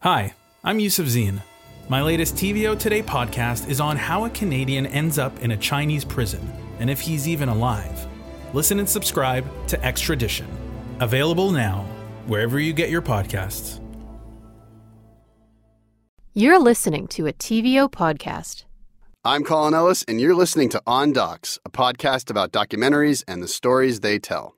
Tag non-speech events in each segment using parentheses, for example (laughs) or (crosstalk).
Hi, I'm Yusuf Zine. My latest TVO Today podcast is on how a Canadian ends up in a Chinese prison and if he's even alive. Listen and subscribe to Extradition. Available now, wherever you get your podcasts. You're listening to a TVO podcast. I'm Colin Ellis, and you're listening to On Docs, a podcast about documentaries and the stories they tell.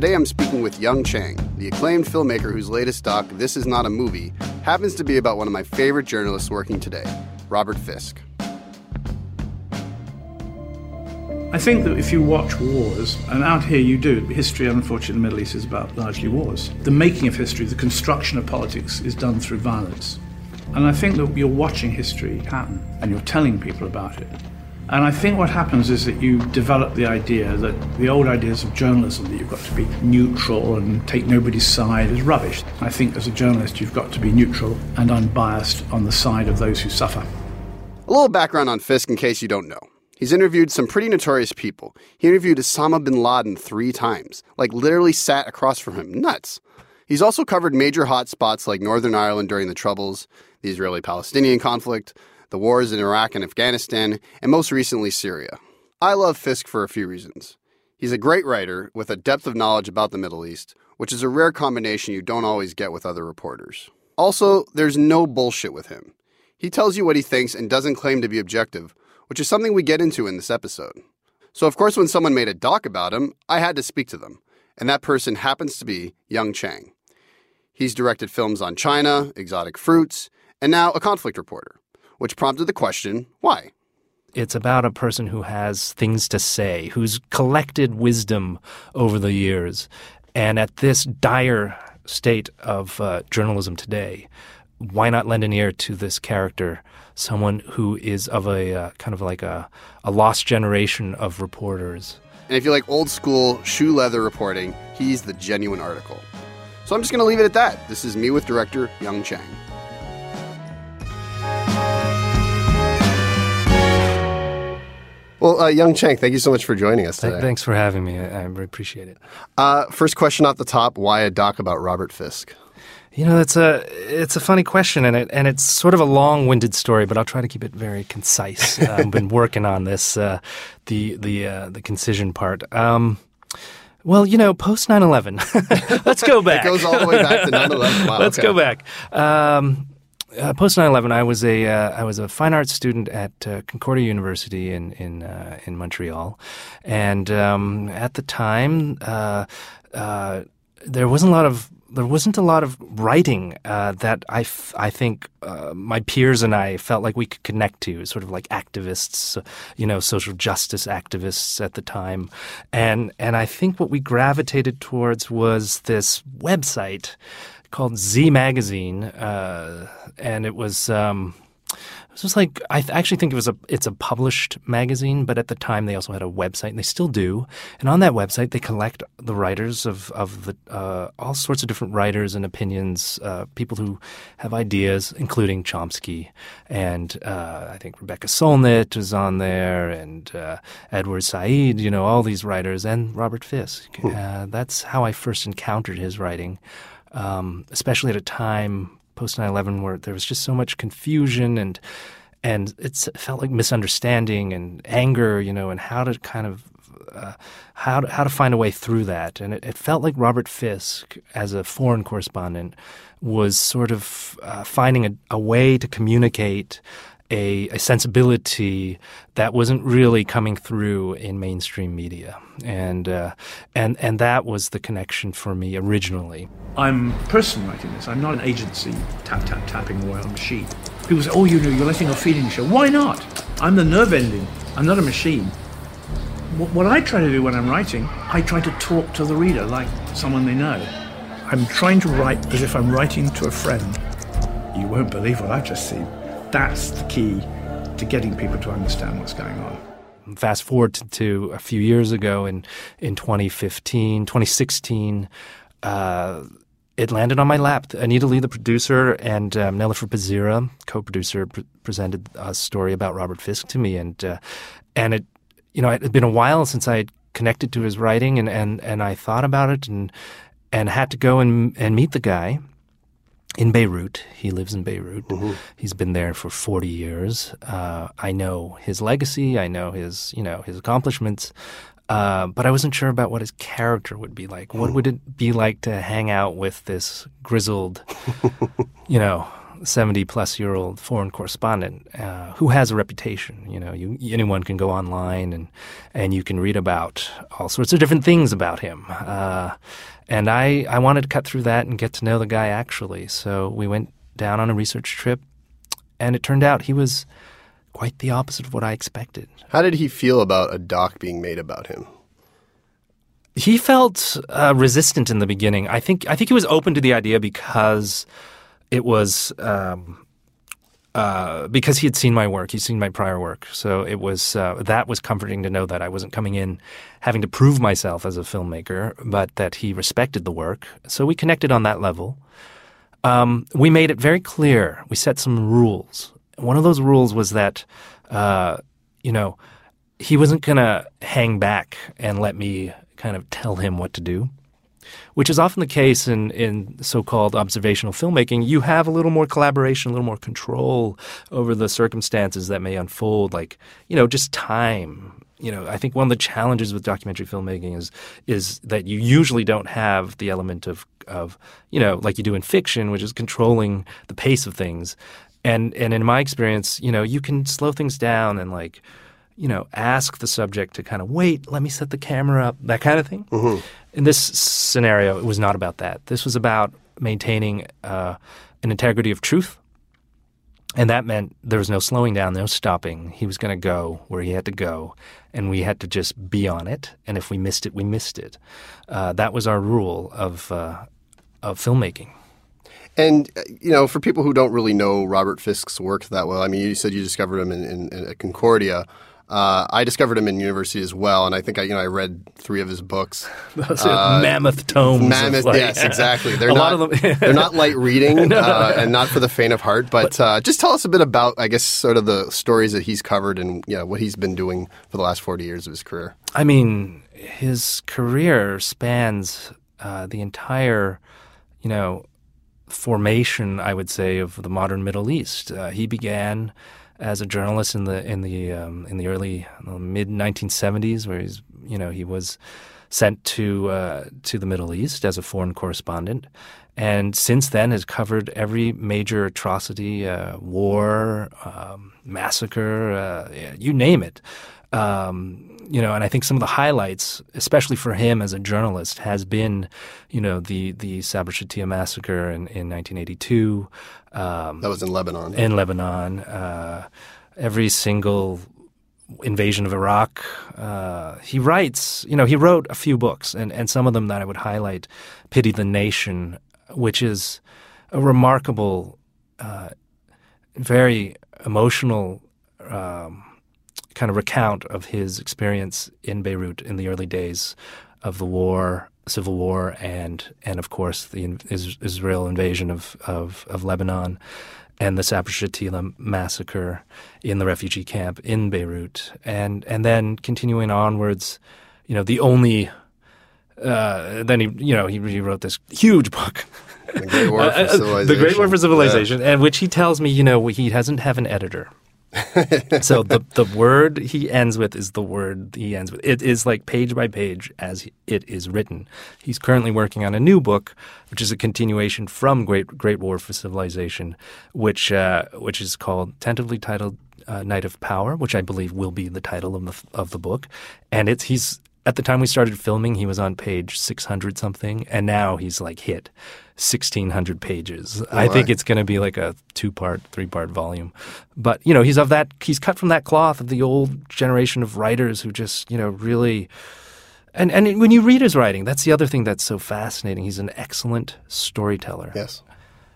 Today I'm speaking with Yung Chang, the acclaimed filmmaker whose latest doc, This Is Not a Movie, happens to be about one of my favorite journalists working today, Robert Fisk. I think that if you watch wars, and out here you do, history, unfortunately, in the Middle East is about largely wars. The making of history, the construction of politics, is done through violence. And I think that you're watching history happen and you're telling people about it. And I think what happens is that you develop the idea that the old ideas of journalism, that you've got to be neutral and take nobody's side, is rubbish. I think as a journalist, you've got to be neutral and unbiased on the side of those who suffer. A little background on Fisk in case you don't know. He's interviewed some pretty notorious people. He interviewed Osama bin Laden three times, like literally sat across from him. Nuts. He's also covered major hotspots like Northern Ireland during the Troubles, the Israeli Palestinian conflict, the wars in Iraq and Afghanistan, and most recently Syria. I love Fisk for a few reasons. He's a great writer with a depth of knowledge about the Middle East, which is a rare combination you don't always get with other reporters. Also, there's no bullshit with him. He tells you what he thinks and doesn't claim to be objective, which is something we get into in this episode. So, of course, when someone made a doc about him, I had to speak to them, and that person happens to be Yung Chang. He's directed films on China, exotic fruits, and now a conflict reporter which prompted the question why? It's about a person who has things to say, who's collected wisdom over the years. And at this dire state of uh, journalism today, why not lend an ear to this character, someone who is of a uh, kind of like a, a lost generation of reporters? And if you like old school shoe leather reporting, he's the genuine article. So I'm just going to leave it at that. This is me with director Yung Chang. Well, uh, Yung Chang, thank you so much for joining us today. Thanks for having me. I, I really appreciate it. Uh, first question off the top: Why a doc about Robert Fisk? You know, it's a it's a funny question, and it and it's sort of a long-winded story, but I'll try to keep it very concise. Uh, (laughs) I've been working on this, uh, the the uh, the concision part. Um, well, you know, post 9-11. (laughs) Let's go back. it goes all the way back to 9-11. Wow, (laughs) Let's okay. go back. Um, uh, post 9/11, I was a uh, I was a fine arts student at uh, Concordia University in in uh, in Montreal, and um, at the time, uh, uh, there wasn't a lot of there wasn't a lot of writing that I, f- I think my peers and I felt like we could connect to, sort of like activists, you know, social justice activists at the time, and and I think what we gravitated towards was this website called Z Magazine, uh, and it was um, it was like I th- actually think it was a it's a published magazine, but at the time they also had a website, and they still do. And on that website, they collect the writers of of the uh, all sorts of different writers and opinions, uh, people who have ideas, including Chomsky, and uh, I think Rebecca Solnit is on there, and uh, Edward Said, you know, all these writers, and Robert Fisk. Uh, that's how I first encountered his writing um, especially at a time post 9/11 where there was just so much confusion and and it felt like misunderstanding and anger, you know, and how to kind of uh, how to, how to find a way through that. And it, it, felt like Robert Fisk, as a foreign correspondent, was sort of uh, finding a, a way to communicate a, a, sensibility that wasn't really coming through in mainstream media, and uh, and and that was the connection for me originally. I'm person writing this. I'm not an agency tap tap tapping away on a machine. People say, "Oh, you know, you're letting a feeling show." Why not? I'm the nerve ending. I'm not a machine. What, what I try to do when I'm writing, I try to talk to the reader like someone they know. I'm trying to write as if I'm writing to a friend. You won't believe what I've just seen. That's the key to getting people to understand what's going on. Fast forward to, to a few years ago in, in 2015, 2016, uh, it landed on my lap. Anita Lee, the producer, and um, Nelofer Pazira, co-producer, pre- presented a story about Robert Fisk to me, and uh, and it, you know, it had been a while since I had connected to his writing, and, and, and I thought about it and and had to go and and meet the guy in Beirut. He lives in Beirut. Mm-hmm. He's been there for 40 years. Uh, I know his legacy. I know his, you know, his accomplishments. Uh, but I wasn't sure about what his character would be like. What would it be like to hang out with this grizzled, (laughs) you know, 70 plus year old foreign correspondent uh, who has a reputation. You know, you, anyone can go online and, and you can read about all sorts of different things about him. Uh, and I, I wanted to cut through that and get to know the guy actually. So we went down on a research trip, and it turned out he was quite the opposite of what I expected. How did he feel about a doc being made about him? He felt uh, resistant in the beginning. I think I think he was open to the idea because it was um, uh, because he had seen my work, he'd seen my prior work. So it was uh, that was comforting to know that I wasn't coming in having to prove myself as a filmmaker, but that he respected the work. So we connected on that level. Um, we made it very clear. We set some rules. One of those rules was that, uh, you know, he wasn't going to hang back and let me kind of tell him what to do which is often the case in, in so-called observational filmmaking. You have a little more collaboration, a little more control over the circumstances that may unfold, like, you know, just time. You know, I think one of the challenges with documentary filmmaking is is that you usually don't have the element of of, you know, like you do in fiction, which is controlling the pace of things. And and in my experience, you know, you can slow things down and like you know, ask the subject to kind of wait, let me set the camera up, that kind of thing. Mm-hmm. In this scenario, it was not about that. This was about maintaining uh, an integrity of truth. And that meant there was no slowing down, no stopping. He was going to go where he had to go, and we had to just be on it. And if we missed it, we missed it. Uh, that was our rule of uh, of filmmaking. And uh, you know, for people who don't really know Robert Fisk's work that well, I mean, you said you discovered him in, in, in Concordia. Uh, I discovered him in university as well, and I think I, you know, I read three of his books. (laughs) Those uh, mammoth tomes. Mammoth, like, yes, exactly. (laughs) They're a not, lot of them. (laughs) they're not light reading uh, and not for the faint of heart. But uh, just tell us a bit about, I guess, sort of the stories that he's covered and you know, what he's been doing for the last forty years of his career. I mean, his career spans uh, the entire, you know, formation. I would say of the modern Middle East. Uh, he began as a journalist in the in the um, in the early uh, mid 1970s, where he's you know he was sent to uh, to the Middle East as a foreign correspondent, and since then has covered every major atrocity, uh, war, um, massacre, uh, you name it. Um, you know, and I think some of the highlights, especially for him as a journalist, has been, you know, the the Sabra Shatila massacre in, in 1982. Um, that was in Lebanon. In Lebanon, uh, every single invasion of Iraq. Uh, he writes, you know, he wrote a few books, and, and some of them that I would highlight, "Pity the Nation," which is a remarkable, uh, very emotional. Um, kind of recount of his experience in Beirut in the early days of the war, civil war, and and of course the Israel invasion of of, of Lebanon, and the Sabra Shatila massacre in the refugee camp in Beirut, and and then continuing onwards, you know, the only. Uh, then he, you know, he, he wrote this huge book (laughs) the Great War for Civilization. the Great War for Civilization, yeah. and which he tells me, you know, he doesn't have an editor. (laughs) so the the word he ends with is the word he ends with. It is like page by page as it is written. He's currently working on a new book, which is a continuation from Great Great War for Civilization, which uh, which is called tentatively titled uh, Night of Power, which I believe will be the title of the of the book. And it's he's at the time we started filming, he was on page six hundred something, and now he's like hit. 1600 pages. I think it's going to be like a two part, three part volume. But, you know, he's of that, he's cut from that cloth of the old generation of writers who just, you know, really. And, and when you read his writing, that's the other thing that's so fascinating. He's an excellent storyteller. Yes.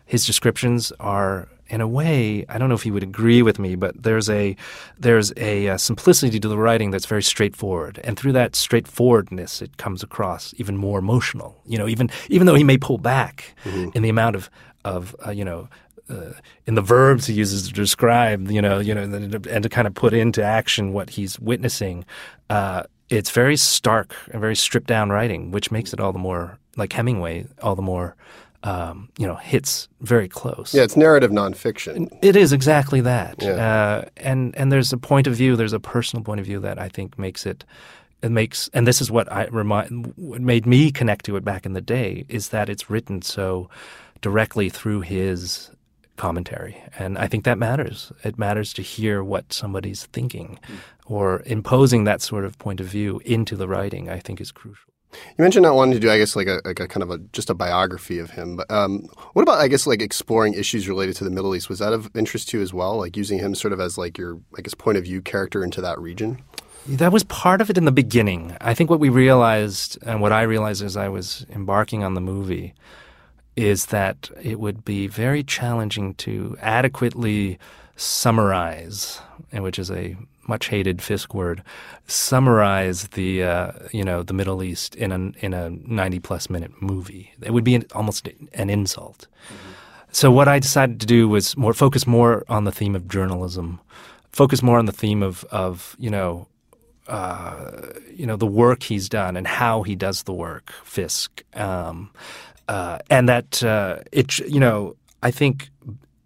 His descriptions are in a way, I don't know if he would agree with me, but there's a there's a, a, uh, simplicity to the writing that's very straightforward, and through that straightforwardness, it comes across even more emotional. You know, even even though he may pull back mm-hmm. in the amount of of uh, you know uh, in the verbs he uses to describe, you know, you know, and to kind of put into action what he's witnessing. Uh, it's very stark and very stripped down writing, which makes it all the more like Hemingway, all the more um, you know hits very close. Yeah, it's narrative nonfiction. It is exactly that, Yeah. uh, and and there's a point of view, there's a personal point of view that I think makes it. It makes, and this is what I remind, what made me connect to it back in the day, is that it's written so directly through his commentary, and I think that matters. It matters to hear what somebody's thinking, or imposing that sort of point of view into the writing. I think is crucial. You mentioned not wanting to do, I guess, like a, like a kind of a just a biography of him. But um, what about, I guess, like exploring issues related to the Middle East? Was that of interest to you as well? Like using him sort of as like your, I guess, point of view character into that region? That was part of it in the beginning. I think what we realized, and what I realized as I was embarking on the movie, is that it would be very challenging to adequately summarize, which is a much hated Fisk word, summarize the uh, you know the Middle East in a in a ninety plus minute movie. It would be an, almost an insult. So what I decided to do was more focus more on the theme of journalism, focus more on the theme of of you know uh, you know the work he's done and how he does the work, Fisk, um, uh, and that uh, it you know I think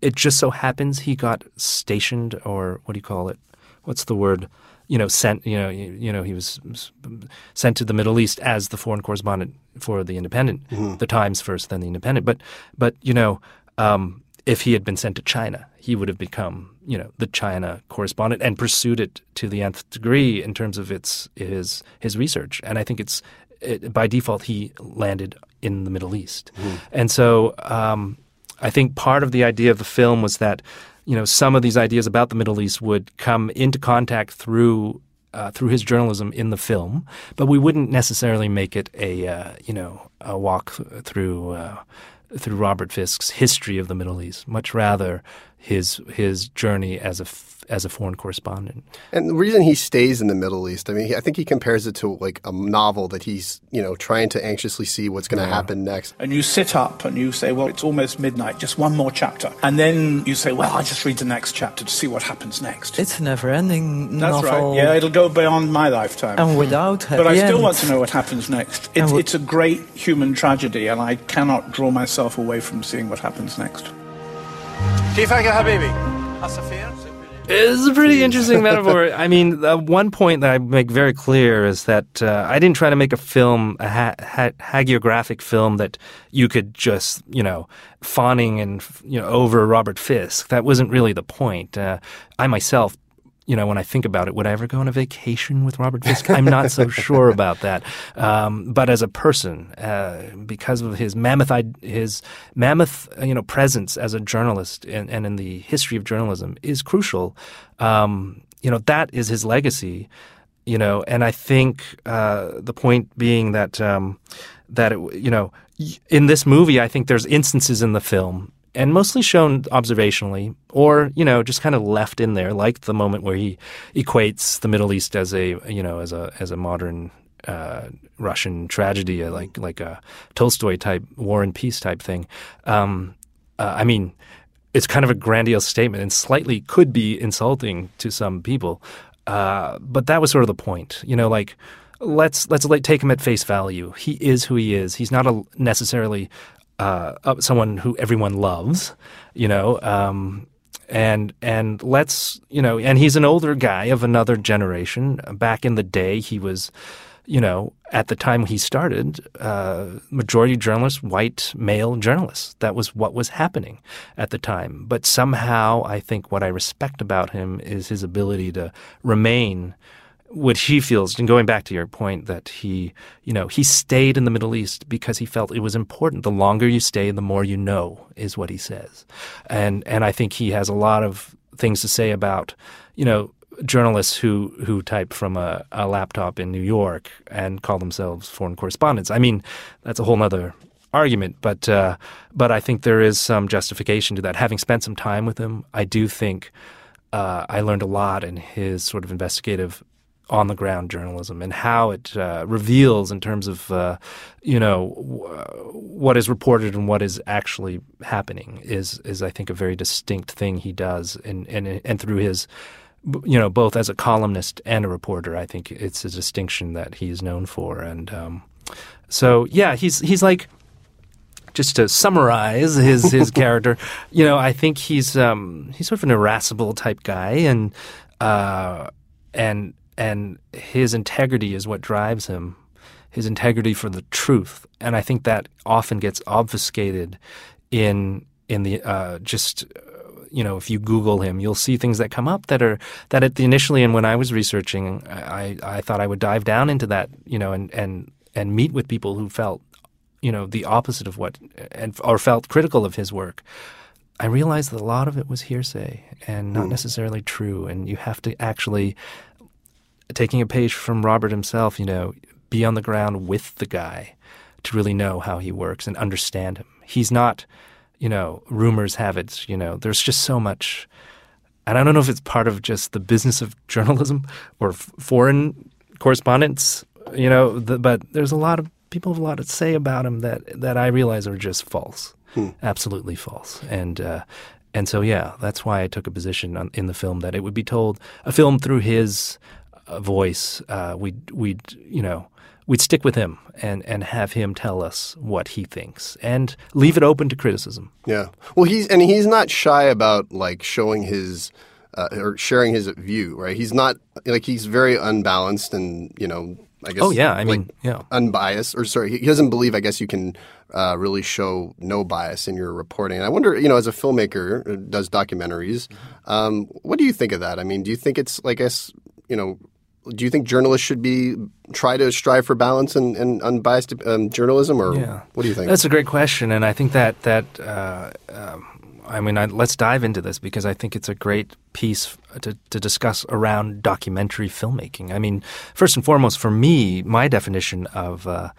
it just so happens he got stationed or what do you call it? What's the word? You know, sent. You know, you, you know, he was sent to the Middle East as the foreign correspondent for the Independent, the Times first, then the Independent. But, but you know, um, if he had been sent to China, he would have become, you know, the China correspondent and pursued it to the nth degree in terms of its his his research. And I think it's it, by default he landed in the Middle East, and so um, I think part of the idea of the film was that you know some of these ideas about the Middle East would come into contact through. Uh, through his journalism in the film, but we wouldn't necessarily make it a uh, you know a walk through uh, through Robert Fisk's history of the Middle East, much rather his his journey as a as a foreign correspondent. And the reason he stays in the Middle East, I mean, I think he compares it to like a novel that he's, you know, trying to anxiously see what's going to happen next. And you sit up and you say, well, it's almost midnight, just one more chapter. And then you say, well, I'll just read the next chapter to see what happens next. It's a never-ending That's novel. right. Yeah, it'll go beyond my lifetime. And without happy but I still end. want to know what happens next. It, And it's a great human tragedy, and I cannot draw myself away from seeing what happens next. It's a pretty interesting metaphor. (laughs) I mean, uh, one point that I make very clear is that uh, I didn't try to make a film, a ha- ha- hagiographic film that you could just, you know, fawning and you know over Robert Fisk. That wasn't really the point. Uh, I myself. You know, when I think about it, would I ever go on a vacation with Robert Fisk? I'm not so sure about that. Um, but as a person, uh, because of his mammoth, his mammoth, you know, presence as a journalist and, and in the history of journalism is crucial. Um, you know, that is his legacy. You know, and I think uh, the point being that um, that it, you know, in this movie, I think there's instances in the film and mostly shown observationally or you know just kind of left in there like the moment where he equates the middle east as a you know as a as a modern uh, Russian tragedy, uh, like like a Tolstoy type War and Peace type thing. Um, uh, I mean, it's kind of a grandiose statement and slightly could be insulting to some people, uh, but that was sort of the point. You know, like let's let's take him at face value. He is who he is. He's not a, necessarily uh, someone who everyone loves. You know. Um, and and let's you know and he's an older guy of another generation back in the day he was you know at the time he started uh, majority journalists white male journalists that was what was happening at the time but somehow i think what i respect about him is his ability to remain what he feels, and going back to your point that he, you know, he stayed in the Middle East because he felt it was important. The longer you stay, the more you know, is what he says, and and I think he has a lot of things to say about, you know, journalists who who type from a, a laptop in New York and call themselves foreign correspondents. I mean, that's a whole other argument, but uh, but I think there is some justification to that. Having spent some time with him, I do think uh, I learned a lot in his sort of investigative on the ground journalism and how it uh, reveals in terms of uh, you know w- what is reported and what is actually happening is is I think a very distinct thing he does and and and through his you know, both as a columnist and a reporter. I think it's a distinction that he's known for, and um, so yeah, he's he's like just to summarize his his (laughs) character, you know, I think he's um, he's sort of an irascible type guy, and uh, and and his integrity is what drives him. His integrity for the truth, and I think that often gets obfuscated in in the uh, just you know if you Google him, you'll see things that come up that are that at the initially and when I was researching, I I thought I would dive down into that, you know, and and and meet with people who felt you know the opposite of what and or felt critical of his work. I realized that a lot of it was hearsay and not necessarily true. And you have to actually taking a page from robert himself you know be on the ground with the guy to really know how he works and understand him. He's not you know rumors have it you know there's just so much and i don't know if it's part of just the business of journalism or f- foreign correspondence you know the, but there's a lot of people have a lot to say about him that that I realize are just false, absolutely false. And uh, and so yeah, that's why I took a position on, in the film that it would be told a film through his voice. Uh, we'd we'd you know we'd stick with him and and have him tell us what he thinks and leave it open to criticism. Yeah. Well, he's and he's not shy about like showing his uh, or sharing his view, right? He's not like he's very unbalanced and you know, I guess. Oh yeah, I like, mean yeah. unbiased, or sorry, he doesn't believe. I guess you can uh, really show no bias in your reporting. And I wonder, you know, as a filmmaker who does documentaries, um, what do you think of that? I mean, do you think it's like, I guess, you know, do you think journalists should be try to strive for balance and, and unbiased um, journalism, or Yeah. what do you think? That's a great question, and I think that that uh, um, I mean, I, let's dive into this because I think it's a great piece to, to discuss around documentary filmmaking. I mean, first and foremost, for me, my definition of uh,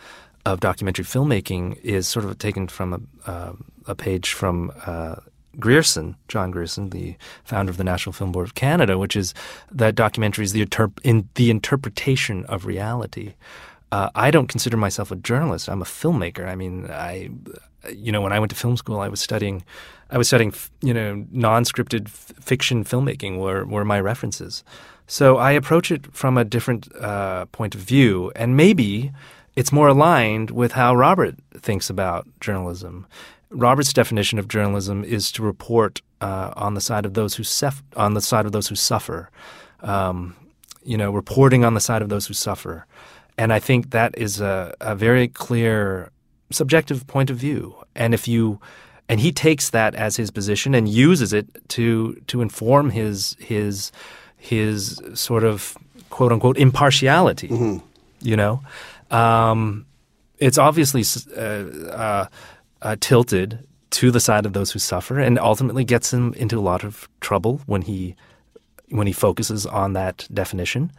of documentary filmmaking is sort of taken from a, uh, a page from. Grierson, John Grierson, the founder of the National Film Board of Canada, which is that documentary is the, interp- in the interpretation of reality. Uh, I don't consider myself a journalist. I'm a filmmaker. I mean, I, you know, when I went to film school, I was studying, I was studying, you know, non-scripted f- fiction filmmaking were were my references. So I approach it from a different uh, point of view, and maybe it's more aligned with how Robert thinks about journalism. Robert's definition of journalism is to report uh, on the side of those who sef- on the side of those who suffer. Um, you know, reporting on the side of those who suffer. And I think that is a, a very clear subjective point of view. And if you and he takes that as his position and uses it to to inform his his his sort of quote unquote impartiality. You know, um, it's obviously uh, uh, uh, tilted to the side of those who suffer, and ultimately gets him into a lot of trouble when he when he focuses on that definition.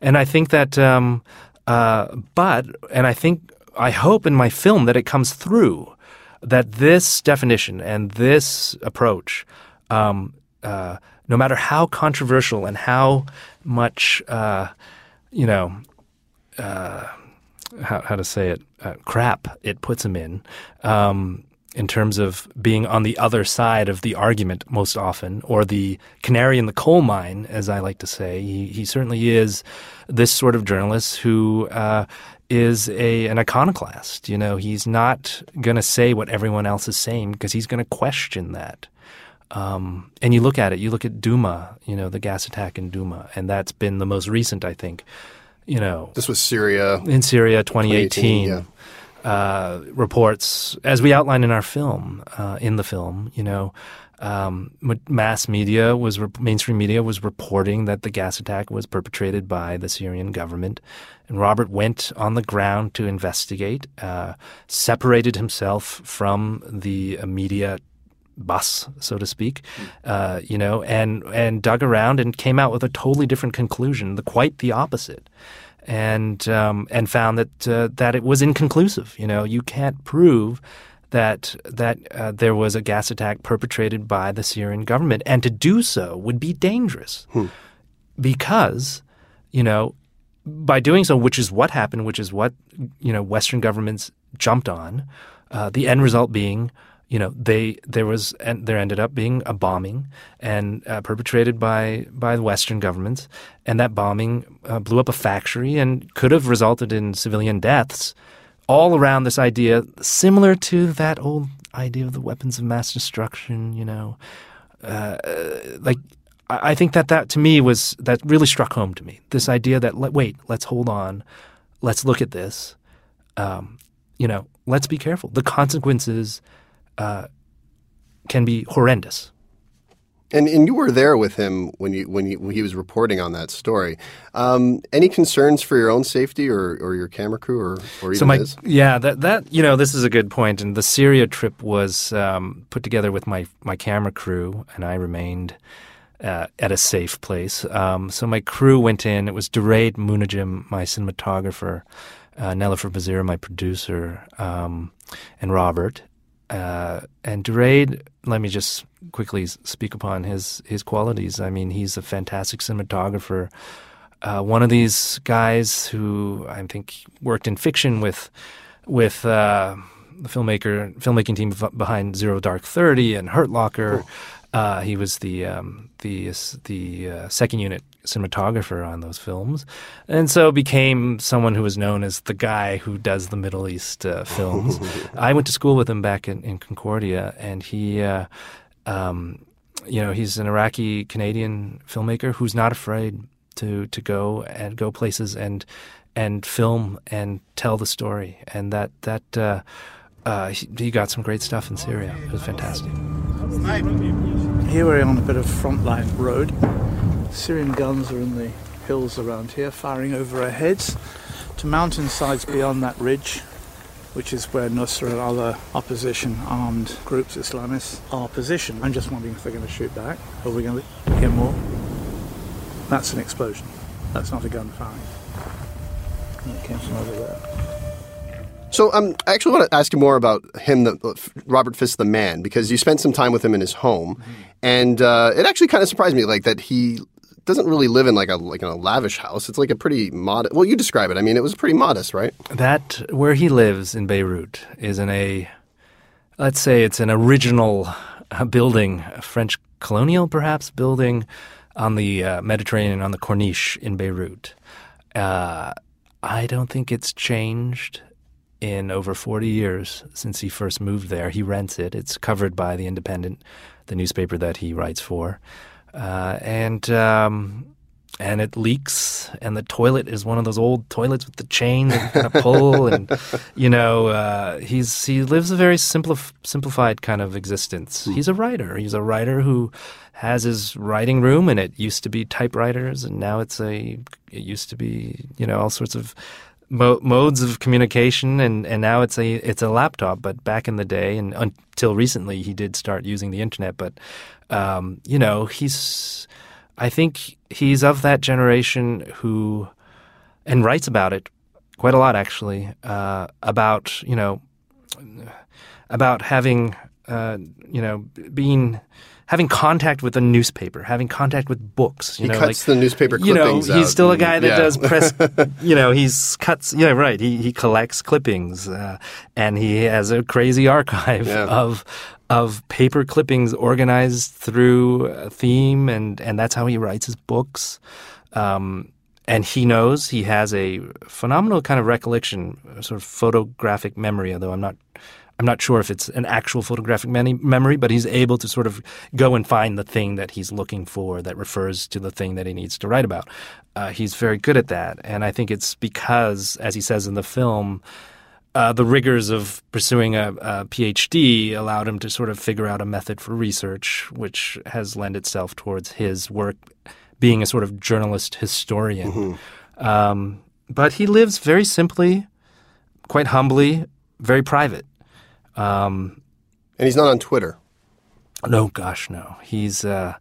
And I think that, um, uh, but, and I think, I hope in my film that it comes through that this definition and this approach, um, uh, no matter how controversial and how much, uh, you know, uh, how, how to say it, uh, crap it puts him in, um, in terms of being on the other side of the argument most often, or the canary in the coal mine, as I like to say. He, he certainly is this sort of journalist who uh, is a an iconoclast. You know, he's not going to say what everyone else is saying because he's going to question that. Um, and you look at it, you look at Duma, you know, the gas attack in Duma, and that's been the most recent, I think. You know, this was Syria. in Syria 2018 yeah. uh, reports, as we outline in our film, uh, in the film, you know, um, mass media was re- mainstream media was reporting that the gas attack was perpetrated by the Syrian government, and Robert went on the ground to investigate, uh, separated himself from the media bus, so to speak, uh, you know, and and dug around and came out with a totally different conclusion, the quite the opposite, and um, and found that uh, that it was inconclusive. You know, you can't prove that that uh, there was a gas attack perpetrated by the Syrian government, and to do so would be dangerous. Because, you know, by doing so, which is what happened, which is what you know Western governments jumped on, uh, the end result being you know, they there was and there ended up being a bombing and uh, perpetrated by by the Western governments, and that bombing uh, blew up a factory and could have resulted in civilian deaths, all around this idea similar to that old idea of the weapons of mass destruction. You know, uh, like I think that that to me was that really struck home to me. This idea that let, wait, let's hold on, let's look at this. Um, you know, let's be careful. The consequences uh, can be horrendous. And and you were there with him when you when, you, when he was reporting on that story. Um, any concerns for your own safety or, or your camera crew or, or even so my his? yeah that that you know this is a good point. and the Syria trip was um, put together with my my camera crew and I remained uh, at a safe place um, so my crew went in it was Duraid Munajim my cinematographer uh, Nelofer Pazira my producer um, and Robert uh, and Duraid let me just quickly speak upon his his qualities. I mean he's a fantastic cinematographer. Uh, one of these guys who I think worked in fiction with with uh, the filmmaker filmmaking team behind Zero Dark Thirty and Hurt Locker. Uh, he was the um, the the uh, second unit cinematographer on those films, and so became someone who was known as the guy who does the Middle East uh, films. (laughs) I went to school with him back in, in Concordia, and he. Uh, um, you know, he's an Iraqi Canadian filmmaker who's not afraid to to go and go places and and film and tell the story. And that that uh, uh, he, he got some great stuff in Syria. It was fantastic. Here we're on a bit of frontline road. Syrian guns are in the hills around here, firing over our heads to mountainsides beyond that ridge, which is where Nusra and other opposition armed groups, Islamists, are positioned. I'm just wondering if they're going to shoot back. Are we going to hear more? That's an explosion. That's not a gun firing. It came from over there. So um, I actually want to ask you more about him, the, Robert Fisk, the man, because you spent some time with him in his home, Mm-hmm. and uh, it actually kind of surprised me, like that he doesn't really live in like a like in a lavish house. It's like a pretty modest. Well, you describe it. I mean, it was pretty modest, right? That where he lives in Beirut is in a, let's say it's an original uh, building, a French colonial perhaps building on the uh, Mediterranean on the Corniche in Beirut. Uh, I don't think it's changed in over 40 years since he first moved there. He rents it. It's covered by the Independent, the newspaper that he writes for, uh, and um, and it leaks. And the toilet is one of those old toilets with the chain that you kind of pull. (laughs) and you know, uh, he's he lives a very simplif- simplified kind of existence. He's a writer. He's a writer who has his writing room, and it used to be typewriters, and now it's a. It used to be you know all sorts of mo- modes of communication, and, and now it's a it's a laptop. But back in the day, and until recently, he did start using the internet. But um, you know, he's I think he's of that generation who and writes about it quite a lot, actually, uh, about you know about having uh, you know being having contact with a newspaper, having contact with books. You He know, cuts like, the newspaper you know, he's still a and- guy that yeah. does press. (laughs) you know, he's cuts. Yeah, right. He he collects clippings, uh, and he has a crazy archive Yeah. of of paper clippings organized through a theme, and and that's how he writes his books. Um, and he knows he has a phenomenal kind of recollection, sort of photographic memory. Although I'm not, I'm not sure if it's an actual photographic many, memory, but he's able to sort of go and find the thing that he's looking for that refers to the thing that he needs to write about. Uh, he's very good at that, and I think it's because, as he says in the film, uh, the rigors of pursuing a, a PhD allowed him to sort of figure out a method for research, which has lent itself towards his work being a sort of journalist historian. Um, but he lives very simply, quite humbly, very private. Um, and he's not on Twitter. no, gosh, no. He's uh,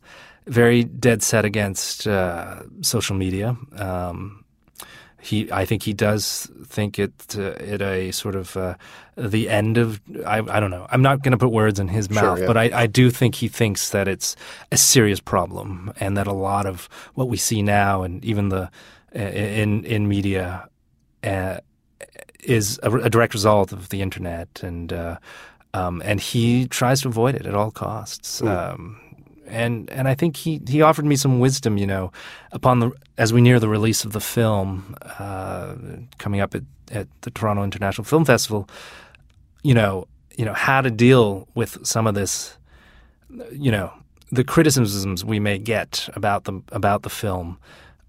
very dead set against uh, social media. Um, he, I think he does think it uh, it a sort of uh, the end of. I, I don't know. I'm not going to put words in his mouth, yeah. but I, I do think he thinks that it's a serious problem, and that a lot of what we see now, and even the uh, in in media, uh, is a, a direct result of the internet and uh, um, and he tries to avoid it at all costs. Um, and and I think he he offered me some wisdom, you know, upon the as we near the release of the film uh, coming up at, at the Toronto International Film Festival, you know, you know how to deal with some of this, you know, the criticisms we may get about the about the film.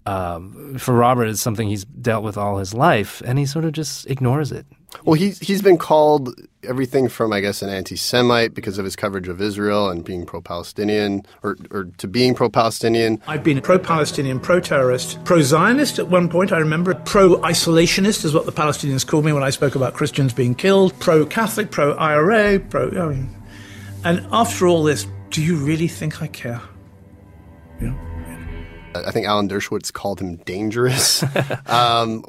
Um, for Robert, it's something he's dealt with all his life, and he sort of just ignores it. Well, he's he's been called everything from I guess an anti-Semite because of his coverage of Israel and being pro-Palestinian, or or to being pro-Palestinian. I've been pro-Palestinian, pro-terrorist, pro-Zionist at one point. I remember pro-isolationist is what the Palestinians called me when I spoke about Christians being killed. Pro-Catholic, pro-IRA, pro. I mean, and after all this, do you really think I care? You know? I think Alan Dershowitz called him dangerous. (laughs) um,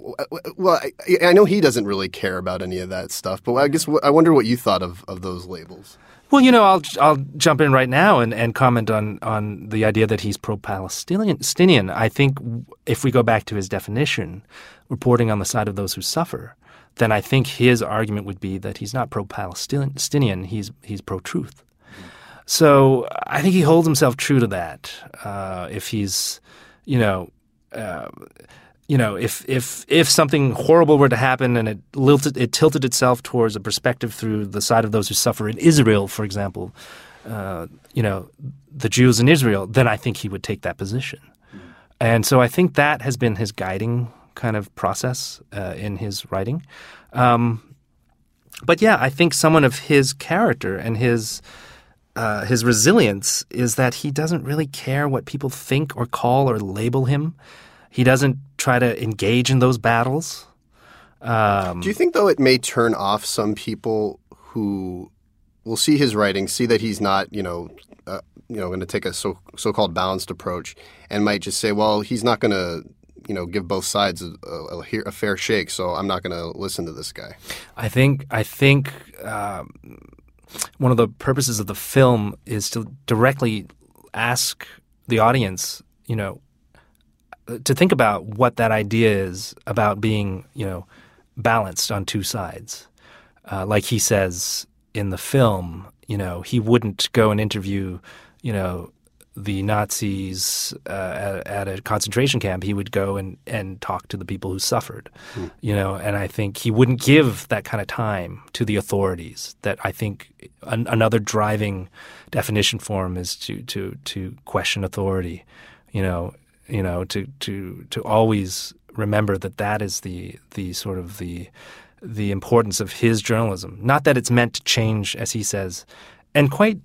well, I, I, know he doesn't really care about any of that stuff, but I guess I wonder what you thought of, of those labels. Well, you know, I'll I'll jump in right now and, and comment on, on the idea that he's pro-Palestinian. I think if we go back to his definition, reporting on the side of those who suffer, then I think his argument would be that he's not pro-Palestinian. He's he's pro-truth. So I think he holds himself true to that. Uh, if he's, you know, uh, you know, if if if something horrible were to happen and it tilted, it tilted itself towards a perspective through the side of those who suffer in Israel, for example, uh, you know, the Jews in Israel, then I think he would take that position. And so I think that has been his guiding kind of process uh, in his writing. Um, but yeah, I think someone of his character and his uh, his resilience is that he doesn't really care what people think or call or label him. He doesn't try to engage in those battles. Um, Do you think, though, it may turn off some people who will see his writing, see that he's not, you know, uh, you know, going to take a so so-called balanced approach, and might just say, well, he's not going to, you know, give both sides a, a, a, fair shake, so I'm not going to listen to this guy. I think I think um, one of the purposes of the film is to directly ask the audience, you know, to think about what that idea is about being, you know, balanced on two sides. Uh, like he says in the film, you know, he wouldn't go and interview, you know, the Nazis uh, at, at, a concentration camp, he would go and, and talk to the people who suffered, mm. you know. And I think he wouldn't give that kind of time to the authorities. That I think an, another driving definition for him is to to to question authority, you know, you know, to to to always remember that that is the the sort of the the importance of his journalism. Not that it's meant to change, as he says, and quite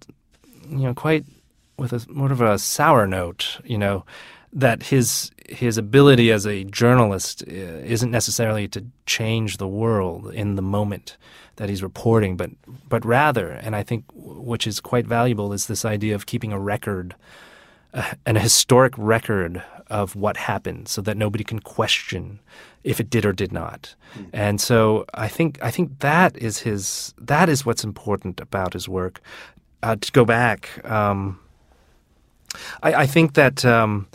you know quite with a more of a sour note, you know, that his his ability as a journalist uh, isn't necessarily to change the world in the moment that he's reporting, but but rather, and I think which is quite valuable, is this idea of keeping a record, uh, an historic record of what happened, so that nobody can question if it did or did not. Mm. And so I think I think that is his that is what's important about his work. Uh, to go back. Um, I, I think that um,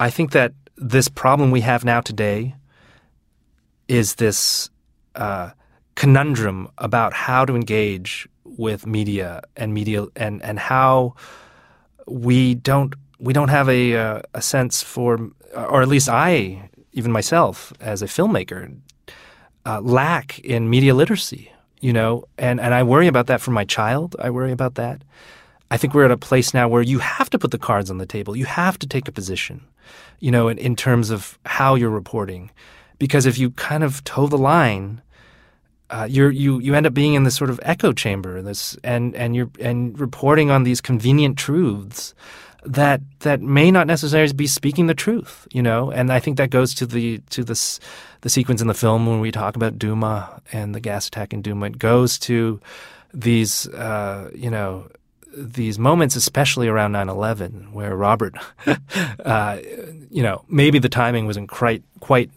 I think that this problem we have now today is this uh, conundrum about how to engage with media and media and and how we don't we don't have a uh, a sense for or at least I even myself as a filmmaker uh, lack in media literacy you know? And and I worry about that for my child. I worry about that I think we're at a place now where you have to put the cards on the table. You have to take a position, you know, in, in terms of how you're reporting. Because if you kind of toe the line, uh, you you end up being in this sort of echo chamber, this and and you're and reporting on these convenient truths that that may not necessarily be speaking the truth, you know. And I think that goes to the to this the sequence in the film when we talk about Duma and the gas attack in Duma. It goes to these, uh, you know, these moments, especially around 9/11, where Robert, (laughs) uh, you know, maybe the timing wasn't quite quite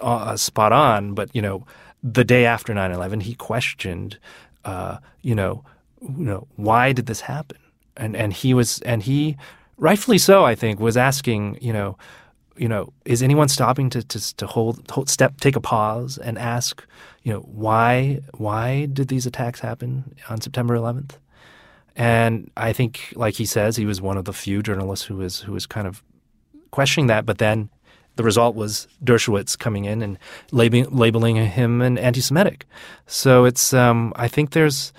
uh, spot on, but you know, the day after 9/11, he questioned, uh, you know, you know, why did this happen? And and he was and he, rightfully so, I think, was asking, you know, you know, is anyone stopping to to, to hold, hold step, take a pause, and ask, you know, why why did these attacks happen on September 11th? And I think, like he says, he was one of the few journalists who was who was kind of questioning that. But then the result was Dershowitz coming in and labeling, labeling him an anti-Semitic. So it's um, I think there's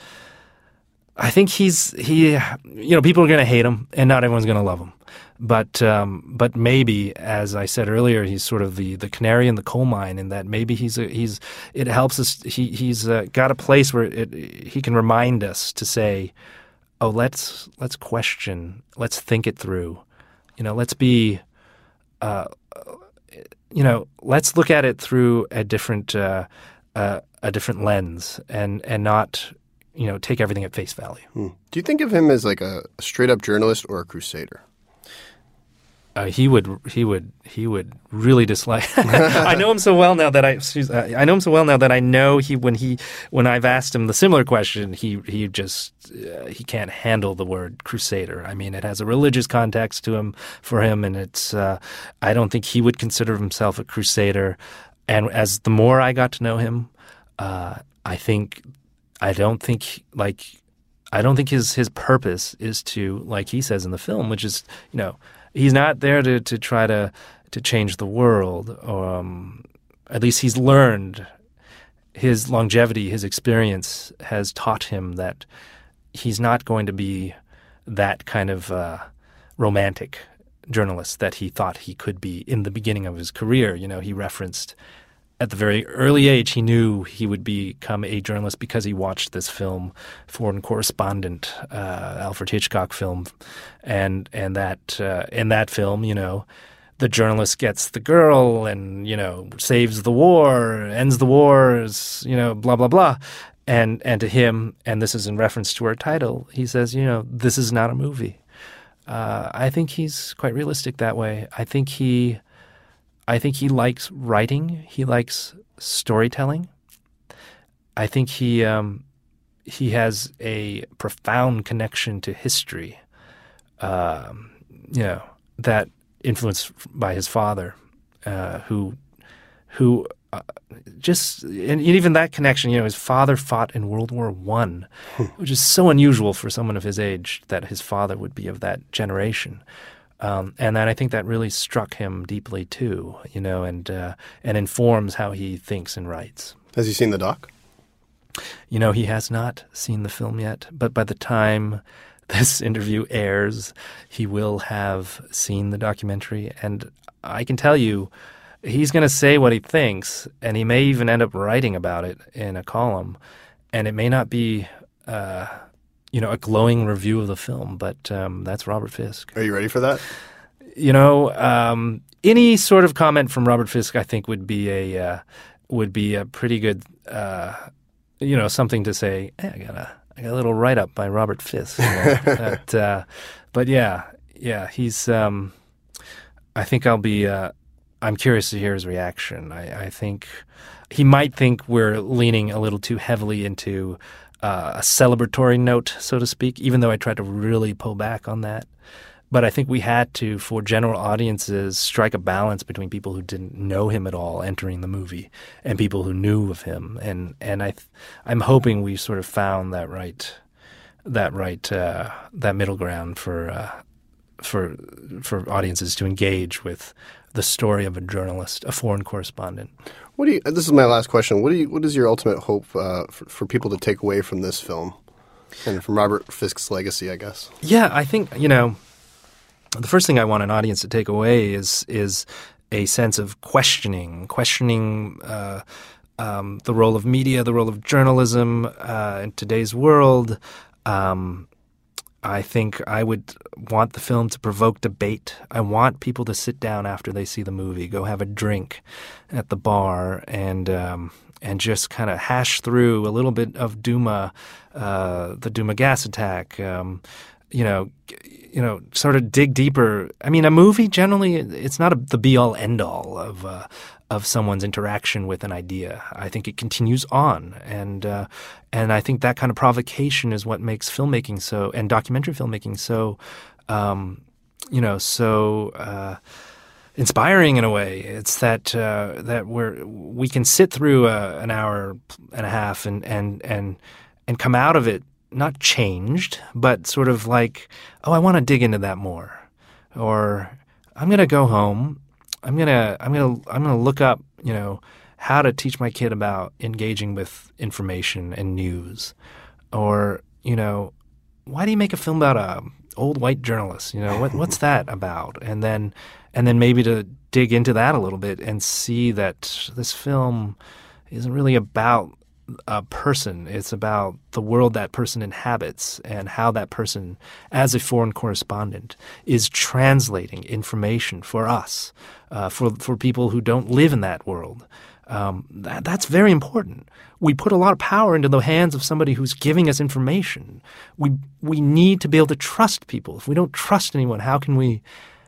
I think he's he you know people are going to hate him and not everyone's going to love him. But um, but maybe as I said earlier, he's sort of the, the canary in the coal mine in that maybe he's a, he's it helps us he he's uh, got a place where it, he can remind us to say, oh let's let's question, let's think it through, you know, let's be. Uh, you know, let's look at it through a different uh, uh, a different lens and and not you know take everything at face value. Hmm. Do you think of him as like a straight up journalist or a crusader? Uh, he would he would he would really dislike. (laughs) I know him so well now that I excuse, uh, I know him so well now that I know he when he when I've asked him the similar question he he just uh, he can't handle the word crusader. I mean it has a religious context to him for him and it's uh, I don't think he would consider himself a crusader. And as the more I got to know him, uh, I think I don't think like I don't think his his purpose is to like he says in the film, which is you know he's not there to, to try to to change the world. Um, at least he's learned his longevity, his experience has taught him that he's not going to be that kind of uh, romantic journalist that he thought he could be in the beginning of his career. You know, he referenced at the very early age, he knew he would become a journalist because he watched this film, Foreign Correspondent, uh, Alfred Hitchcock film, and and that uh, in that film, you know, the journalist gets the girl and you know saves the war, ends the wars, you know, blah blah blah, and and to him, and this is in reference to our title, he says, you know, this is not a movie. Uh, I think he's quite realistic that way. I think he I think he likes writing. He likes storytelling. I think he um, he has a profound connection to history. Um, you know that influenced by his father, uh, who who uh, just and even that connection. You know, his father fought in World War One, which is so unusual for someone of his age that his father would be of that generation. Um, and then I think that really struck him deeply too, you know, and uh, and informs how he thinks and writes. Has he seen the doc? You know, he has not seen the film yet, but by the time (laughs) this interview airs, he will have seen the documentary. And I can tell you, he's going to say what he thinks, and he may even end up writing about it in a column. And it may not be uh, you know, a glowing review of the film, but um, that's Robert Fisk. Are you ready for that? You know, um, any sort of comment from Robert Fisk, I think, would be a uh, would be a pretty good, uh, you know, something to say. Hey, I got a I got a little write up by Robert Fisk. You (laughs) know, but, uh, but yeah, yeah, he's. Um, I think I'll be. Uh, I'm curious to hear his reaction. I, I think he might think we're leaning a little too heavily into uh, a celebratory note, so to speak, even though I tried to really pull back on that. But I think we had to, for general audiences, strike a balance between people who didn't know him at all entering the movie and people who knew of him. And and I, th- I'm hoping we sort of found that right, that right, uh, that middle ground for uh, for for audiences to engage with the story of a journalist, a foreign correspondent. What do you? This is my last question. What do you? What is your ultimate hope uh, for, for people to take away from this film and from Robert Fisk's legacy? I guess. Yeah, I think you know, the first thing I want an audience to take away is is a sense of questioning, questioning. Uh, um, the role of media, the role of journalism uh, in today's world, um, I think I would want the film to provoke debate. I want people to sit down after they see the movie, go have a drink at the bar, and um, and just kind of hash through a little bit of Duma, uh, the Duma gas attack. Um, you know, you know, sort of dig deeper. I mean, a movie generally it's not a, the be all end all of uh, of someone's interaction with an idea. I think it continues on, and uh, and I think that kind of provocation is what makes filmmaking so and documentary filmmaking so, um, you know, so uh, inspiring in a way. It's that uh, that we're we can sit through a, an hour and a half and and and and come out of it not changed, but sort of like, oh, I want to dig into that more, or I'm gonna go home. I'm gonna I'm gonna I'm gonna look up, you know, how to teach my kid about engaging with information and news, or you know, why do you make a film about a old white journalist? You know, what (laughs) what's that about? And then and then maybe to dig into that a little bit and see that this film isn't really about a person. It's about the world that person inhabits and how that person, as a foreign correspondent, is translating information for us, uh, for for people who don't live in that world. Um, that, that's very important. We put a lot of power into the hands of somebody who's giving us information. We we need to be able to trust people. If we don't trust anyone, how can we?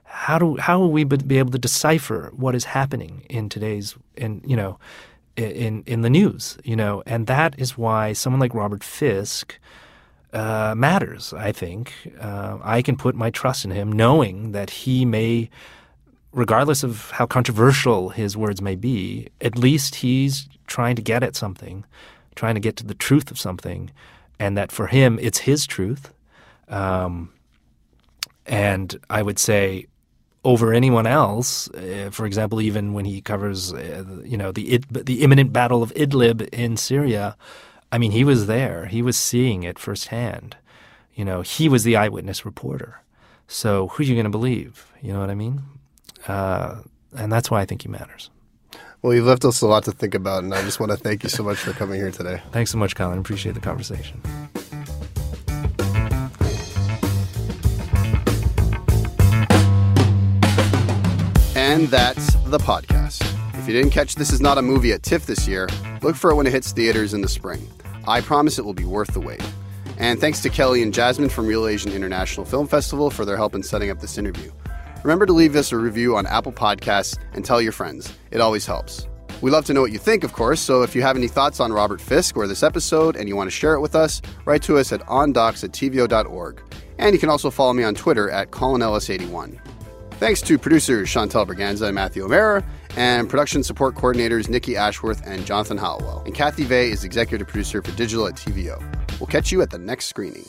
How do how will we be able to decipher what is happening in today's in you know in in the news? You know, and that is why someone like Robert Fisk. Uh, matters. I think uh, I can put my trust in him, knowing that he may regardless of how controversial his words may be, at least he's trying to get at something, trying to get to the truth of something, and that for him it's his truth. Um, and I would say over anyone else, uh, for example, even when he covers, uh, you know, the the imminent battle of Idlib in Syria, I mean, he was there, he was seeing it firsthand. You know, he was the eyewitness reporter. So who are you going to believe? You know what I mean? Uh, and that's why I think he matters. Well, you've left us a lot to think about, and I just want to thank you so much for coming here today. Thanks so much, Colin. Appreciate the conversation. And that's the podcast. If you didn't catch This Is Not a Movie at TIFF this year, look for it when it hits theaters in the spring. I promise it will be worth the wait. And thanks to Kelly and Jasmine from Reel Asian International Film Festival for their help in setting up this interview. Remember to leave us a review on Apple Podcasts and tell your friends. It always helps. We love to know what you think, of course, so if you have any thoughts on Robert Fisk or this episode and you want to share it with us, write to us at ondocs at tvo.org. And you can also follow me on Twitter at ColinEllis81. Thanks to producers Chantel Berganza and Matthew O'Mara, and production support coordinators Nikki Ashworth and Jonathan Hallowell. And Kathy Vay is executive producer for digital at TVO. We'll catch you at the next screening.